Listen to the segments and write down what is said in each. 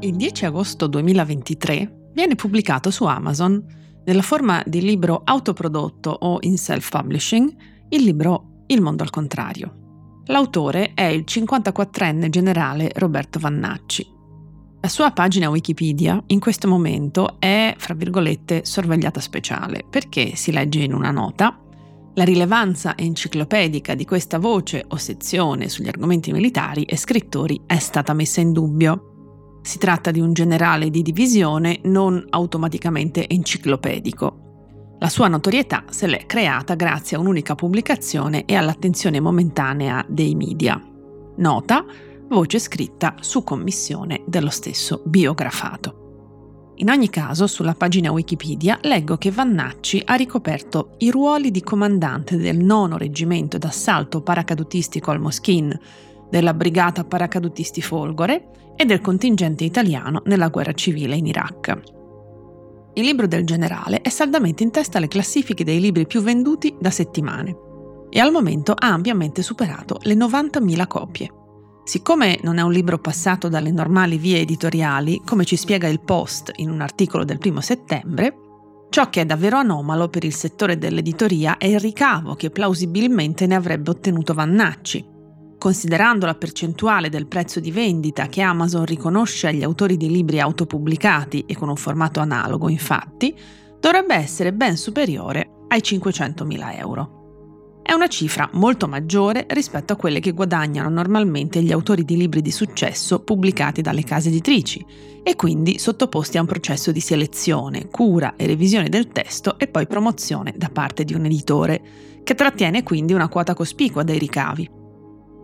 Il 10 agosto 2023 viene pubblicato su Amazon, nella forma di libro autoprodotto o in self-publishing, il libro Il mondo al contrario. L'autore è il 54enne generale Roberto Vannacci. La sua pagina Wikipedia in questo momento è, fra virgolette, sorvegliata speciale, perché si legge in una nota la rilevanza enciclopedica di questa voce o sezione sugli argomenti militari e scrittori è stata messa in dubbio. Si tratta di un generale di divisione non automaticamente enciclopedico. La sua notorietà se l'è creata grazie a un'unica pubblicazione e all'attenzione momentanea dei media. Nota, voce scritta su commissione dello stesso biografato. In ogni caso, sulla pagina Wikipedia leggo che Vannacci ha ricoperto i ruoli di comandante del nono reggimento d'assalto paracadutistico al Moschin, della brigata paracadutisti Folgore e del contingente italiano nella guerra civile in Iraq. Il libro del generale è saldamente in testa alle classifiche dei libri più venduti da settimane e al momento ha ampiamente superato le 90.000 copie. Siccome non è un libro passato dalle normali vie editoriali, come ci spiega il Post in un articolo del primo settembre, ciò che è davvero anomalo per il settore dell'editoria è il ricavo che plausibilmente ne avrebbe ottenuto Vannacci. Considerando la percentuale del prezzo di vendita che Amazon riconosce agli autori di libri autopubblicati e con un formato analogo, infatti, dovrebbe essere ben superiore ai 500.000 euro. È una cifra molto maggiore rispetto a quelle che guadagnano normalmente gli autori di libri di successo pubblicati dalle case editrici e quindi sottoposti a un processo di selezione, cura e revisione del testo e poi promozione da parte di un editore, che trattiene quindi una quota cospicua dei ricavi.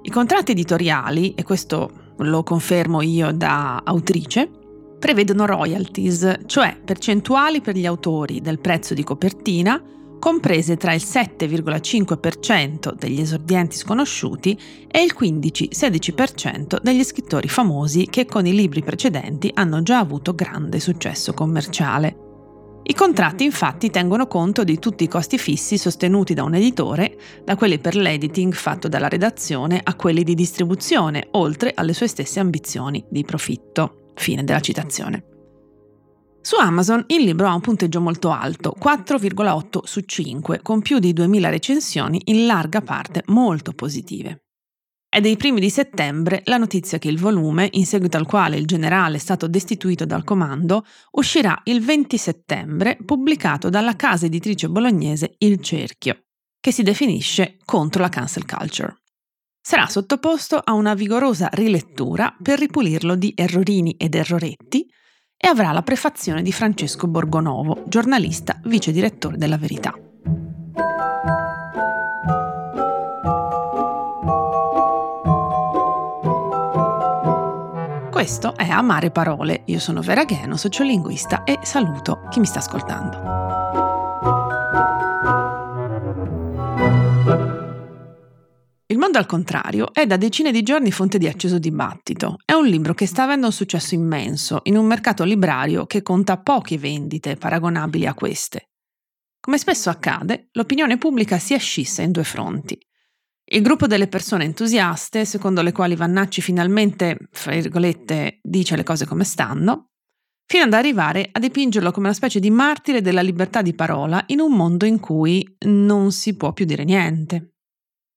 I contratti editoriali, e questo lo confermo io da autrice, prevedono royalties, cioè percentuali per gli autori del prezzo di copertina, comprese tra il 7,5% degli esordienti sconosciuti e il 15-16% degli scrittori famosi che con i libri precedenti hanno già avuto grande successo commerciale. I contratti infatti tengono conto di tutti i costi fissi sostenuti da un editore, da quelli per l'editing fatto dalla redazione a quelli di distribuzione, oltre alle sue stesse ambizioni di profitto. Fine della citazione. Su Amazon il libro ha un punteggio molto alto, 4,8 su 5, con più di 2000 recensioni in larga parte molto positive. È dei primi di settembre la notizia che il volume, in seguito al quale il generale è stato destituito dal comando, uscirà il 20 settembre, pubblicato dalla casa editrice bolognese Il Cerchio, che si definisce contro la cancel culture. Sarà sottoposto a una vigorosa rilettura per ripulirlo di errorini ed erroretti, e avrà la prefazione di Francesco Borgonovo, giornalista vice direttore della Verità. Questo è Amare Parole, io sono Vera Gheno, sociolinguista e saluto chi mi sta ascoltando. Il mondo al contrario è da decine di giorni fonte di acceso dibattito. È un libro che sta avendo un successo immenso in un mercato librario che conta poche vendite paragonabili a queste. Come spesso accade, l'opinione pubblica si è scissa in due fronti. Il gruppo delle persone entusiaste, secondo le quali Vannacci finalmente, fra virgolette, dice le cose come stanno, fino ad arrivare a dipingerlo come una specie di martire della libertà di parola in un mondo in cui non si può più dire niente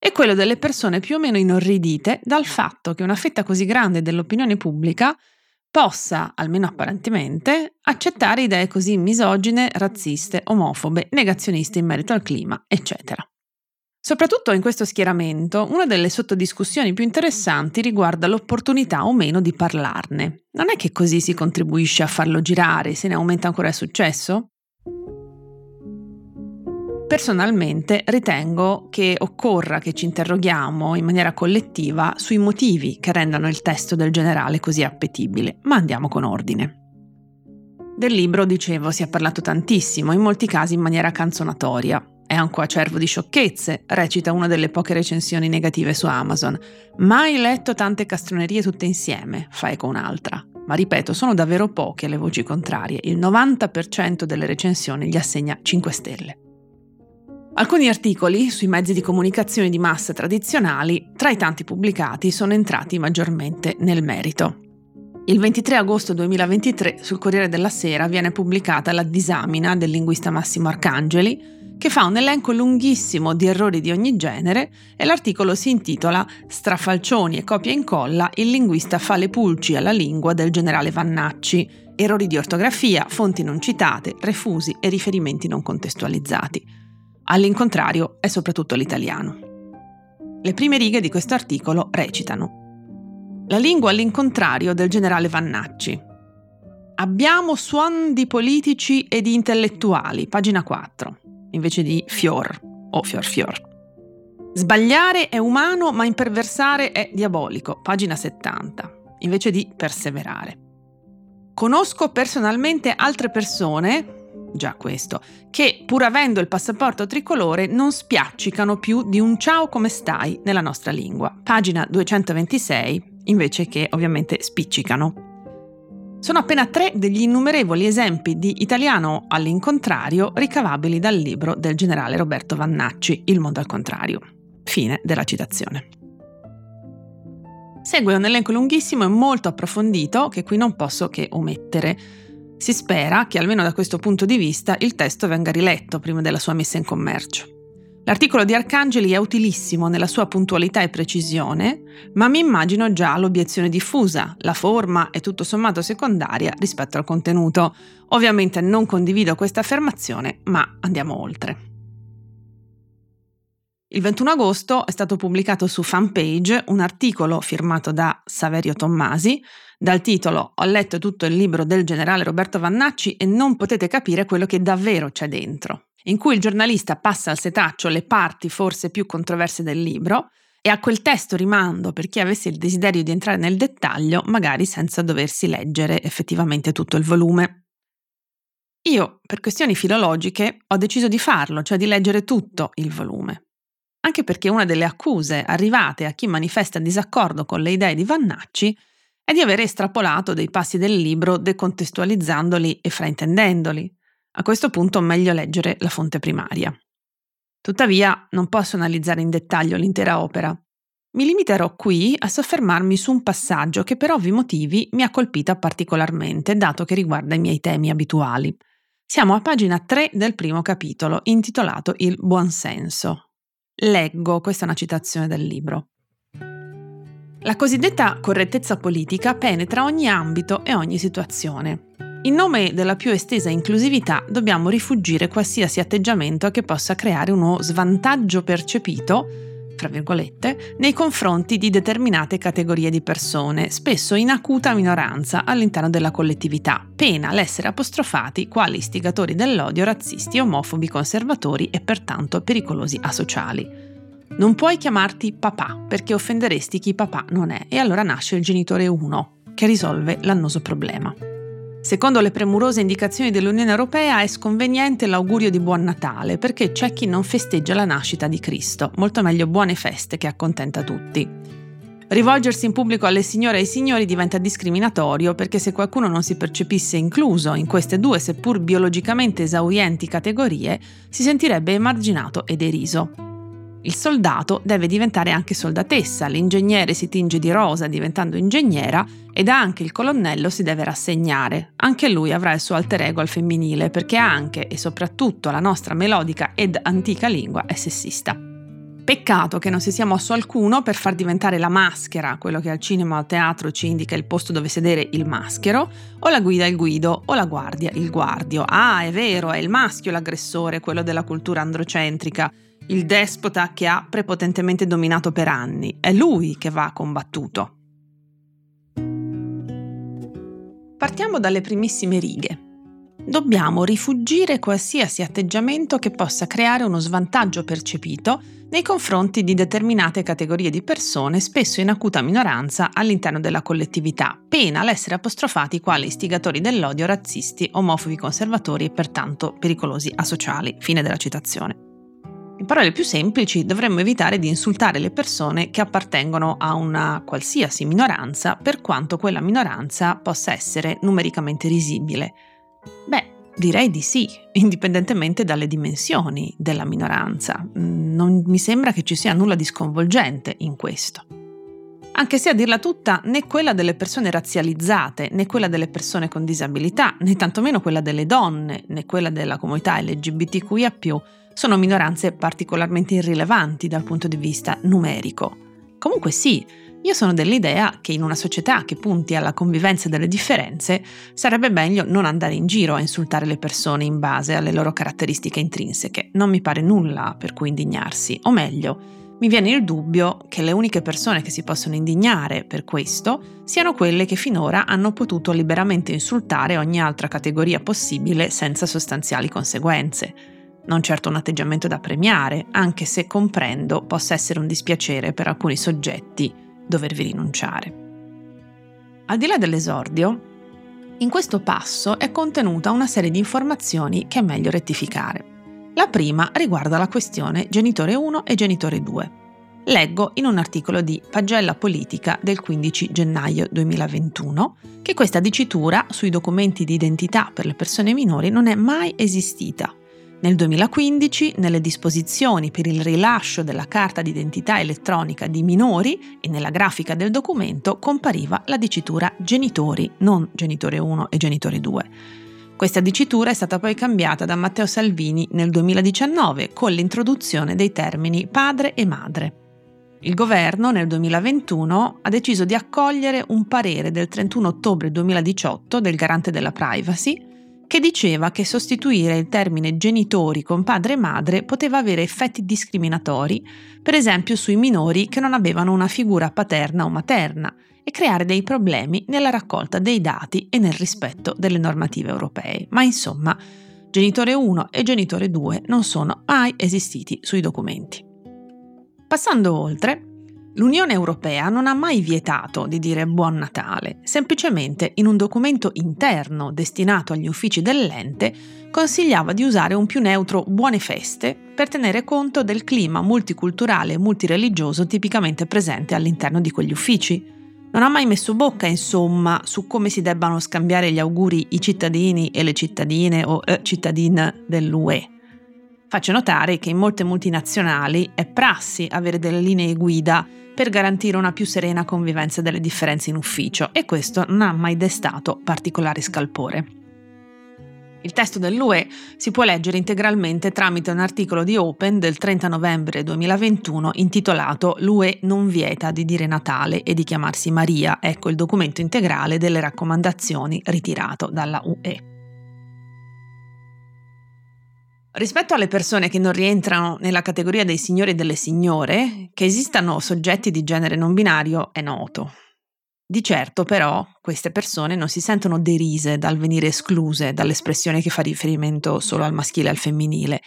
è quello delle persone più o meno inorridite dal fatto che una fetta così grande dell'opinione pubblica possa, almeno apparentemente, accettare idee così misogine, razziste, omofobe, negazioniste in merito al clima, eccetera. Soprattutto in questo schieramento, una delle sottodiscussioni più interessanti riguarda l'opportunità o meno di parlarne. Non è che così si contribuisce a farlo girare, se ne aumenta ancora il successo? Personalmente ritengo che occorra che ci interroghiamo in maniera collettiva sui motivi che rendano il testo del generale così appetibile, ma andiamo con ordine. Del libro, dicevo, si è parlato tantissimo, in molti casi in maniera canzonatoria. È un coacervo di sciocchezze, recita una delle poche recensioni negative su Amazon. Mai letto tante castronerie tutte insieme, fa eco un'altra. Ma ripeto, sono davvero poche le voci contrarie. Il 90% delle recensioni gli assegna 5 stelle. Alcuni articoli sui mezzi di comunicazione di massa tradizionali, tra i tanti pubblicati, sono entrati maggiormente nel merito. Il 23 agosto 2023 sul Corriere della Sera viene pubblicata la disamina del linguista Massimo Arcangeli che fa un elenco lunghissimo di errori di ogni genere e l'articolo si intitola Strafalcioni e copia e incolla, il linguista fa le pulci alla lingua del generale Vannacci, errori di ortografia, fonti non citate, refusi e riferimenti non contestualizzati. All'incontrario è soprattutto l'italiano. Le prime righe di questo articolo recitano La lingua all'incontrario del generale Vannacci. Abbiamo suon di politici e di intellettuali, pagina 4 invece di fior o fior fior. Sbagliare è umano, ma imperversare è diabolico, pagina 70, invece di perseverare. Conosco personalmente altre persone, già questo, che pur avendo il passaporto tricolore non spiaccicano più di un ciao come stai nella nostra lingua, pagina 226, invece che ovviamente spiccicano. Sono appena tre degli innumerevoli esempi di italiano all'incontrario ricavabili dal libro del generale Roberto Vannacci, Il mondo al contrario. Fine della citazione. Segue un elenco lunghissimo e molto approfondito che qui non posso che omettere. Si spera che almeno da questo punto di vista il testo venga riletto prima della sua messa in commercio. L'articolo di Arcangeli è utilissimo nella sua puntualità e precisione, ma mi immagino già l'obiezione diffusa, la forma è tutto sommato secondaria rispetto al contenuto. Ovviamente non condivido questa affermazione, ma andiamo oltre. Il 21 agosto è stato pubblicato su Fanpage un articolo firmato da Saverio Tommasi dal titolo Ho letto tutto il libro del generale Roberto Vannacci e non potete capire quello che davvero c'è dentro in cui il giornalista passa al setaccio le parti forse più controverse del libro e a quel testo rimando per chi avesse il desiderio di entrare nel dettaglio, magari senza doversi leggere effettivamente tutto il volume. Io, per questioni filologiche, ho deciso di farlo, cioè di leggere tutto il volume. Anche perché una delle accuse arrivate a chi manifesta disaccordo con le idee di Vannacci è di aver estrapolato dei passi del libro decontestualizzandoli e fraintendendoli, a questo punto meglio leggere la fonte primaria. Tuttavia non posso analizzare in dettaglio l'intera opera. Mi limiterò qui a soffermarmi su un passaggio che per ovvi motivi mi ha colpita particolarmente, dato che riguarda i miei temi abituali. Siamo a pagina 3 del primo capitolo, intitolato Il buonsenso. Leggo, questa è una citazione del libro. La cosiddetta correttezza politica penetra ogni ambito e ogni situazione. In nome della più estesa inclusività dobbiamo rifugire qualsiasi atteggiamento che possa creare uno svantaggio percepito, fra virgolette, nei confronti di determinate categorie di persone, spesso in acuta minoranza all'interno della collettività, pena l'essere apostrofati quali istigatori dell'odio, razzisti, omofobi, conservatori e pertanto pericolosi asociali. Non puoi chiamarti papà perché offenderesti chi papà non è e allora nasce il genitore 1 che risolve l'annoso problema. Secondo le premurose indicazioni dell'Unione Europea è sconveniente l'augurio di Buon Natale perché c'è chi non festeggia la nascita di Cristo, molto meglio buone feste che accontenta tutti. Rivolgersi in pubblico alle signore e ai signori diventa discriminatorio perché se qualcuno non si percepisse incluso in queste due seppur biologicamente esaurienti categorie, si sentirebbe emarginato e deriso. Il soldato deve diventare anche soldatessa, l'ingegnere si tinge di rosa diventando ingegnera ed anche il colonnello si deve rassegnare. Anche lui avrà il suo alter ego al femminile perché anche e soprattutto la nostra melodica ed antica lingua è sessista. Peccato che non si sia mosso alcuno per far diventare la maschera, quello che al cinema o al teatro ci indica il posto dove sedere il maschero, o la guida il guido, o la guardia il guardio. Ah, è vero, è il maschio l'aggressore, quello della cultura androcentrica il despota che ha prepotentemente dominato per anni. È lui che va combattuto. Partiamo dalle primissime righe. Dobbiamo rifugire qualsiasi atteggiamento che possa creare uno svantaggio percepito nei confronti di determinate categorie di persone, spesso in acuta minoranza all'interno della collettività, pena l'essere apostrofati quali istigatori dell'odio, razzisti, omofobi, conservatori e pertanto pericolosi asociali. Fine della citazione. In parole più semplici, dovremmo evitare di insultare le persone che appartengono a una qualsiasi minoranza, per quanto quella minoranza possa essere numericamente risibile. Beh, direi di sì, indipendentemente dalle dimensioni della minoranza. Non mi sembra che ci sia nulla di sconvolgente in questo. Anche se a dirla tutta né quella delle persone razzializzate, né quella delle persone con disabilità, né tantomeno quella delle donne, né quella della comunità LGBTQIA, sono minoranze particolarmente irrilevanti dal punto di vista numerico. Comunque sì, io sono dell'idea che in una società che punti alla convivenza delle differenze sarebbe meglio non andare in giro a insultare le persone in base alle loro caratteristiche intrinseche. Non mi pare nulla per cui indignarsi, o meglio, mi viene il dubbio che le uniche persone che si possono indignare per questo siano quelle che finora hanno potuto liberamente insultare ogni altra categoria possibile senza sostanziali conseguenze. Non certo un atteggiamento da premiare, anche se comprendo possa essere un dispiacere per alcuni soggetti dovervi rinunciare. Al di là dell'esordio, in questo passo è contenuta una serie di informazioni che è meglio rettificare. La prima riguarda la questione genitore 1 e genitore 2. Leggo in un articolo di Pagella Politica del 15 gennaio 2021 che questa dicitura sui documenti di identità per le persone minori non è mai esistita. Nel 2015, nelle disposizioni per il rilascio della carta d'identità elettronica di minori e nella grafica del documento compariva la dicitura genitori, non genitore 1 e genitore 2. Questa dicitura è stata poi cambiata da Matteo Salvini nel 2019 con l'introduzione dei termini padre e madre. Il governo nel 2021 ha deciso di accogliere un parere del 31 ottobre 2018 del garante della privacy che diceva che sostituire il termine genitori con padre e madre poteva avere effetti discriminatori, per esempio sui minori che non avevano una figura paterna o materna, e creare dei problemi nella raccolta dei dati e nel rispetto delle normative europee. Ma insomma, genitore 1 e genitore 2 non sono mai esistiti sui documenti. Passando oltre, l'Unione Europea non ha mai vietato di dire Buon Natale, semplicemente in un documento interno destinato agli uffici dell'ente consigliava di usare un più neutro Buone feste per tenere conto del clima multiculturale e multireligioso tipicamente presente all'interno di quegli uffici. Non ha mai messo bocca, insomma, su come si debbano scambiare gli auguri i cittadini e le cittadine o eh, cittadine dell'UE. Faccio notare che in molte multinazionali è prassi avere delle linee guida per garantire una più serena convivenza delle differenze in ufficio e questo non ha mai destato particolare scalpore. Il testo dell'UE si può leggere integralmente tramite un articolo di Open del 30 novembre 2021 intitolato L'UE non vieta di dire Natale e di chiamarsi Maria. Ecco il documento integrale delle raccomandazioni ritirato dalla UE. Rispetto alle persone che non rientrano nella categoria dei signori e delle signore, che esistano soggetti di genere non binario è noto. Di certo però queste persone non si sentono derise dal venire escluse dall'espressione che fa riferimento solo al maschile e al femminile.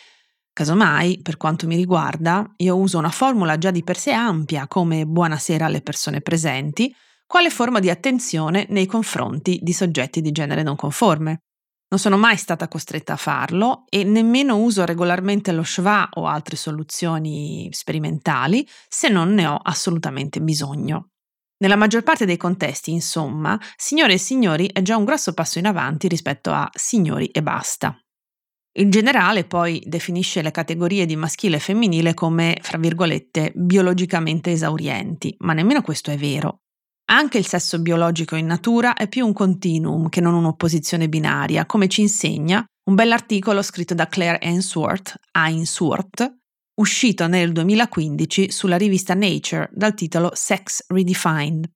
Casomai, per quanto mi riguarda, io uso una formula già di per sé ampia come buonasera alle persone presenti, quale forma di attenzione nei confronti di soggetti di genere non conforme. Non sono mai stata costretta a farlo e nemmeno uso regolarmente lo schwa o altre soluzioni sperimentali se non ne ho assolutamente bisogno. Nella maggior parte dei contesti, insomma, signore e signori è già un grosso passo in avanti rispetto a signori e basta. Il generale poi definisce le categorie di maschile e femminile come, fra virgolette, biologicamente esaurienti, ma nemmeno questo è vero. Anche il sesso biologico in natura è più un continuum che non un'opposizione binaria, come ci insegna un bell'articolo scritto da Claire Ainsworth, Ainsworth uscito nel 2015 sulla rivista Nature dal titolo Sex Redefined,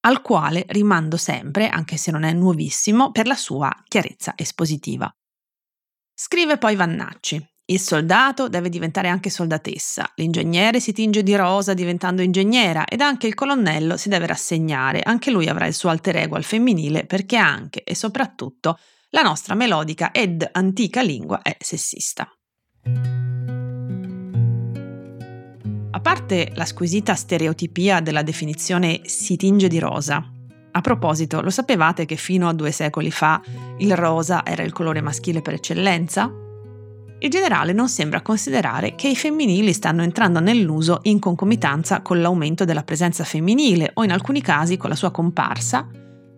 al quale rimando sempre, anche se non è nuovissimo, per la sua chiarezza espositiva. Scrive poi Vannacci. Il soldato deve diventare anche soldatessa, l'ingegnere si tinge di rosa diventando ingegnera ed anche il colonnello si deve rassegnare, anche lui avrà il suo alter ego al femminile perché anche e soprattutto la nostra melodica ed antica lingua è sessista. Parte la squisita stereotipia della definizione si tinge di rosa, a proposito, lo sapevate che fino a due secoli fa il rosa era il colore maschile per eccellenza? Il generale non sembra considerare che i femminili stanno entrando nell'uso in concomitanza con l'aumento della presenza femminile o in alcuni casi con la sua comparsa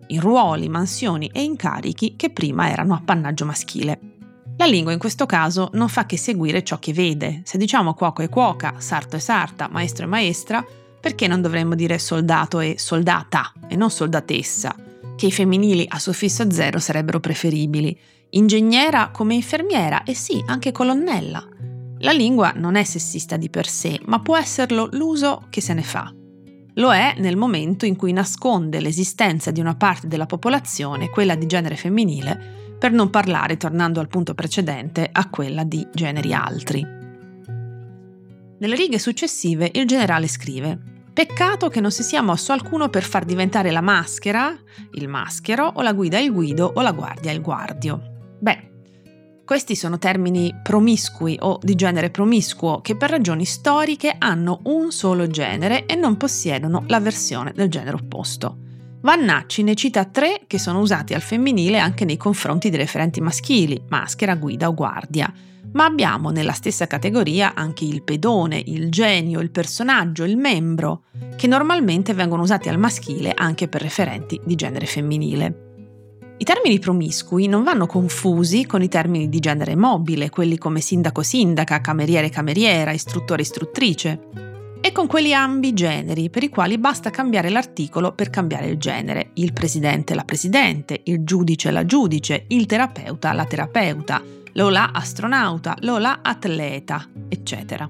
in ruoli, mansioni e incarichi che prima erano appannaggio maschile. La lingua in questo caso non fa che seguire ciò che vede. Se diciamo cuoco e cuoca, sarto e sarta, maestro e maestra, Perché non dovremmo dire soldato e soldata e non soldatessa? Che i femminili a suffisso zero sarebbero preferibili. Ingegnera come infermiera e sì, anche colonnella. La lingua non è sessista di per sé, ma può esserlo l'uso che se ne fa. Lo è nel momento in cui nasconde l'esistenza di una parte della popolazione, quella di genere femminile, per non parlare, tornando al punto precedente, a quella di generi altri. Nelle righe successive il generale scrive Peccato che non si sia mosso alcuno per far diventare la maschera il maschero o la guida il guido o la guardia il guardio. Beh, questi sono termini promiscui o di genere promiscuo che per ragioni storiche hanno un solo genere e non possiedono la versione del genere opposto. Vannacci ne cita tre che sono usati al femminile anche nei confronti dei referenti maschili, maschera, guida o guardia. Ma abbiamo nella stessa categoria anche il pedone, il genio, il personaggio, il membro, che normalmente vengono usati al maschile anche per referenti di genere femminile. I termini promiscui non vanno confusi con i termini di genere mobile, quelli come sindaco-sindaca, cameriere-cameriera, istruttore-istruttrice, e con quelli ambigeneri, per i quali basta cambiare l'articolo per cambiare il genere, il presidente la presidente, il giudice la giudice, il terapeuta la terapeuta, l'ola astronauta, l'ola atleta, eccetera.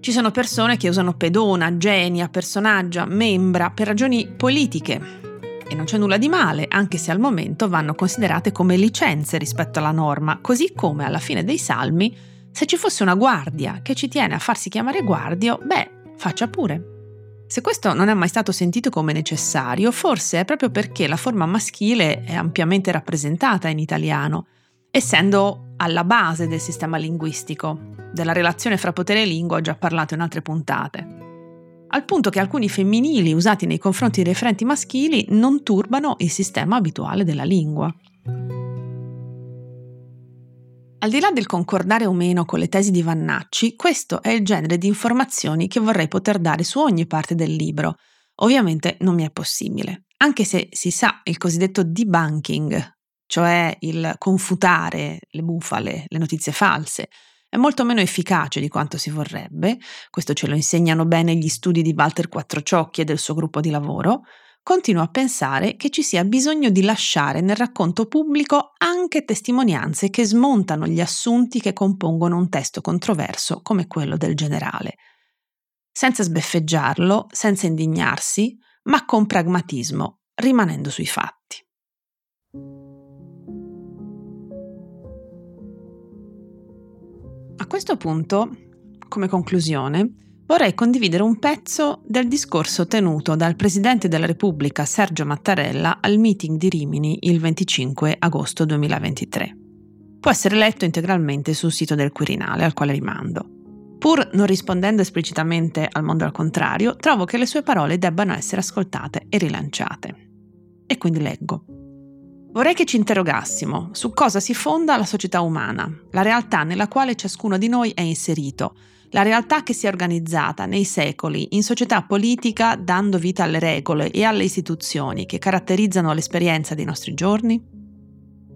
Ci sono persone che usano pedona, genia, personaggia, membra per ragioni politiche, e non c'è nulla di male, anche se al momento vanno considerate come licenze rispetto alla norma, così come alla fine dei salmi, se ci fosse una guardia che ci tiene a farsi chiamare guardio, beh, faccia pure. Se questo non è mai stato sentito come necessario, forse è proprio perché la forma maschile è ampiamente rappresentata in italiano, essendo alla base del sistema linguistico. Della relazione fra potere e lingua ho già parlato in altre puntate al punto che alcuni femminili usati nei confronti dei referenti maschili non turbano il sistema abituale della lingua. Al di là del concordare o meno con le tesi di Vannacci, questo è il genere di informazioni che vorrei poter dare su ogni parte del libro. Ovviamente non mi è possibile, anche se si sa il cosiddetto debunking, cioè il confutare le bufale, le notizie false, è molto meno efficace di quanto si vorrebbe, questo ce lo insegnano bene gli studi di Walter Quattrociocchi e del suo gruppo di lavoro, continuo a pensare che ci sia bisogno di lasciare nel racconto pubblico anche testimonianze che smontano gli assunti che compongono un testo controverso come quello del generale, senza sbeffeggiarlo, senza indignarsi, ma con pragmatismo, rimanendo sui fatti. A questo punto, come conclusione, vorrei condividere un pezzo del discorso tenuto dal Presidente della Repubblica Sergio Mattarella al meeting di Rimini il 25 agosto 2023. Può essere letto integralmente sul sito del Quirinale, al quale rimando. Pur non rispondendo esplicitamente al mondo al contrario, trovo che le sue parole debbano essere ascoltate e rilanciate. E quindi leggo. Vorrei che ci interrogassimo su cosa si fonda la società umana, la realtà nella quale ciascuno di noi è inserito, la realtà che si è organizzata nei secoli in società politica dando vita alle regole e alle istituzioni che caratterizzano l'esperienza dei nostri giorni?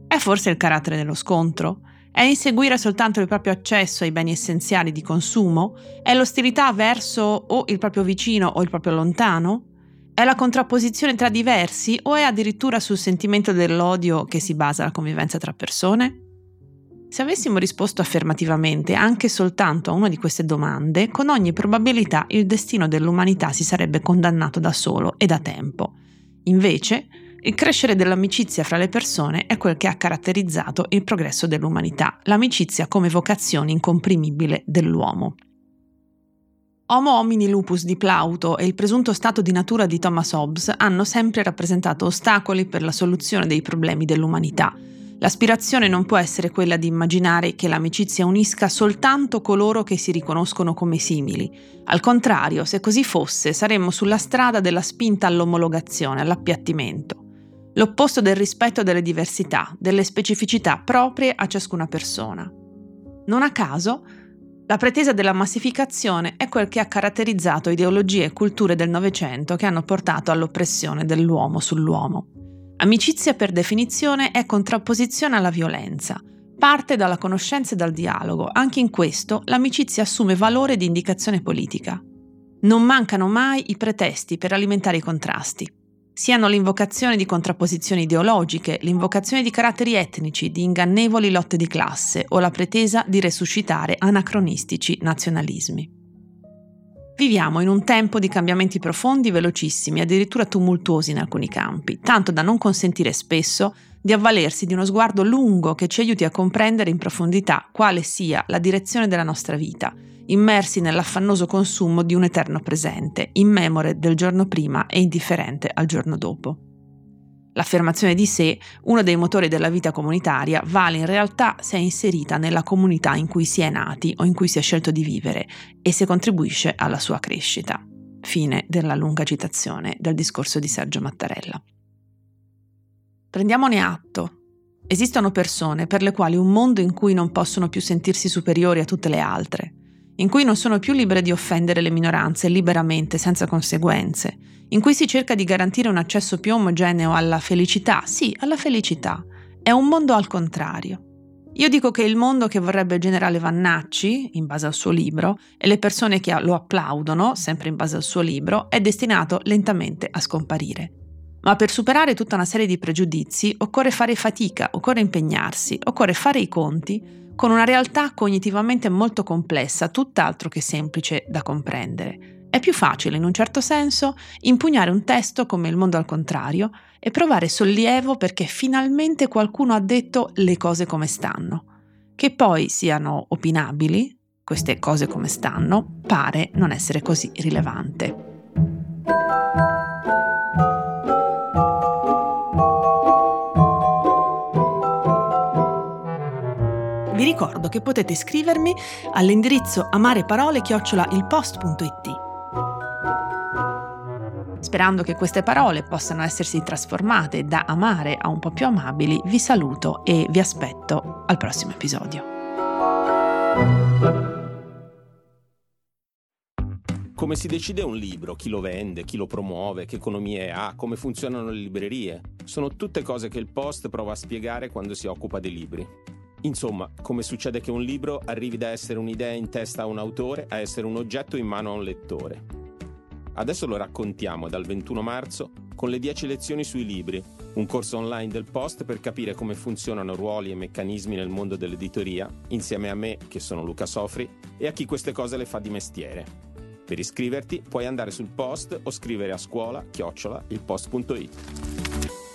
È forse il carattere dello scontro? È inseguire soltanto il proprio accesso ai beni essenziali di consumo? È l'ostilità verso o il proprio vicino o il proprio lontano? È la contrapposizione tra diversi o è addirittura sul sentimento dell'odio che si basa la convivenza tra persone? Se avessimo risposto affermativamente anche soltanto a una di queste domande, con ogni probabilità il destino dell'umanità si sarebbe condannato da solo e da tempo. Invece, il crescere dell'amicizia fra le persone è quel che ha caratterizzato il progresso dell'umanità, l'amicizia come vocazione incomprimibile dell'uomo. Homo homini lupus di Plauto e il presunto stato di natura di Thomas Hobbes hanno sempre rappresentato ostacoli per la soluzione dei problemi dell'umanità. L'aspirazione non può essere quella di immaginare che l'amicizia unisca soltanto coloro che si riconoscono come simili. Al contrario, se così fosse, saremmo sulla strada della spinta all'omologazione, all'appiattimento. L'opposto del rispetto delle diversità, delle specificità proprie a ciascuna persona. Non a caso, la pretesa della massificazione è quel che ha caratterizzato ideologie e culture del Novecento che hanno portato all'oppressione dell'uomo sull'uomo. Amicizia per definizione è contrapposizione alla violenza. Parte dalla conoscenza e dal dialogo. Anche in questo l'amicizia assume valore di indicazione politica. non mancano mai i pretesti per alimentare i contrasti. Siano l'invocazione di contrapposizioni ideologiche, l'invocazione di caratteri etnici, di ingannevoli lotte di classe o la pretesa di resuscitare anacronistici nazionalismi. Viviamo in un tempo di cambiamenti profondi, velocissimi, addirittura tumultuosi in alcuni campi, tanto da non consentire spesso di avvalersi di uno sguardo lungo che ci aiuti a comprendere in profondità quale sia la direzione della nostra vita, immersi nell'affannoso consumo di un eterno presente, immemore del giorno prima e indifferente al giorno dopo. L'affermazione di sé, uno dei motori della vita comunitaria, vale in realtà se è inserita nella comunità in cui si è nati o in cui si è scelto di vivere e se contribuisce alla sua crescita. Fine della lunga citazione del discorso di Sergio Mattarella. Prendiamone atto. Esistono persone per le quali un mondo in cui non possono più sentirsi superiori a tutte le altre, in cui non sono più libere di offendere le minoranze liberamente, senza conseguenze, in cui si cerca di garantire un accesso più omogeneo alla felicità, sì, alla felicità. È un mondo al contrario. Io dico che il mondo che vorrebbe generale Vannacci, in base al suo libro, e le persone che lo applaudono, sempre in base al suo libro, è destinato lentamente a scomparire. Ma per superare tutta una serie di pregiudizi occorre fare fatica, occorre impegnarsi, occorre fare i conti con una realtà cognitivamente molto complessa, tutt'altro che semplice da comprendere. È più facile, in un certo senso, impugnare un testo come Il mondo al contrario e provare sollievo perché finalmente qualcuno ha detto le cose come stanno. Che poi siano opinabili, queste cose come stanno, pare non essere così rilevante. Vi ricordo che potete scrivermi all'indirizzo amareparole-ilpost.it Sperando che queste parole possano essersi trasformate da amare a un po' più amabili, vi saluto e vi aspetto al prossimo episodio. Come si decide un libro, chi lo vende, chi lo promuove, che economie ha, come funzionano le librerie, sono tutte cose che il Post prova a spiegare quando si occupa dei libri. Insomma, come succede che un libro arrivi da essere un'idea in testa a un autore a essere un oggetto in mano a un lettore. Adesso lo raccontiamo dal 21 marzo con le 10 lezioni sui libri, un corso online del Post per capire come funzionano ruoli e meccanismi nel mondo dell'editoria, insieme a me, che sono Luca Sofri, e a chi queste cose le fa di mestiere. Per iscriverti puoi andare sul post o scrivere a scuola chiocciola ilpost.it.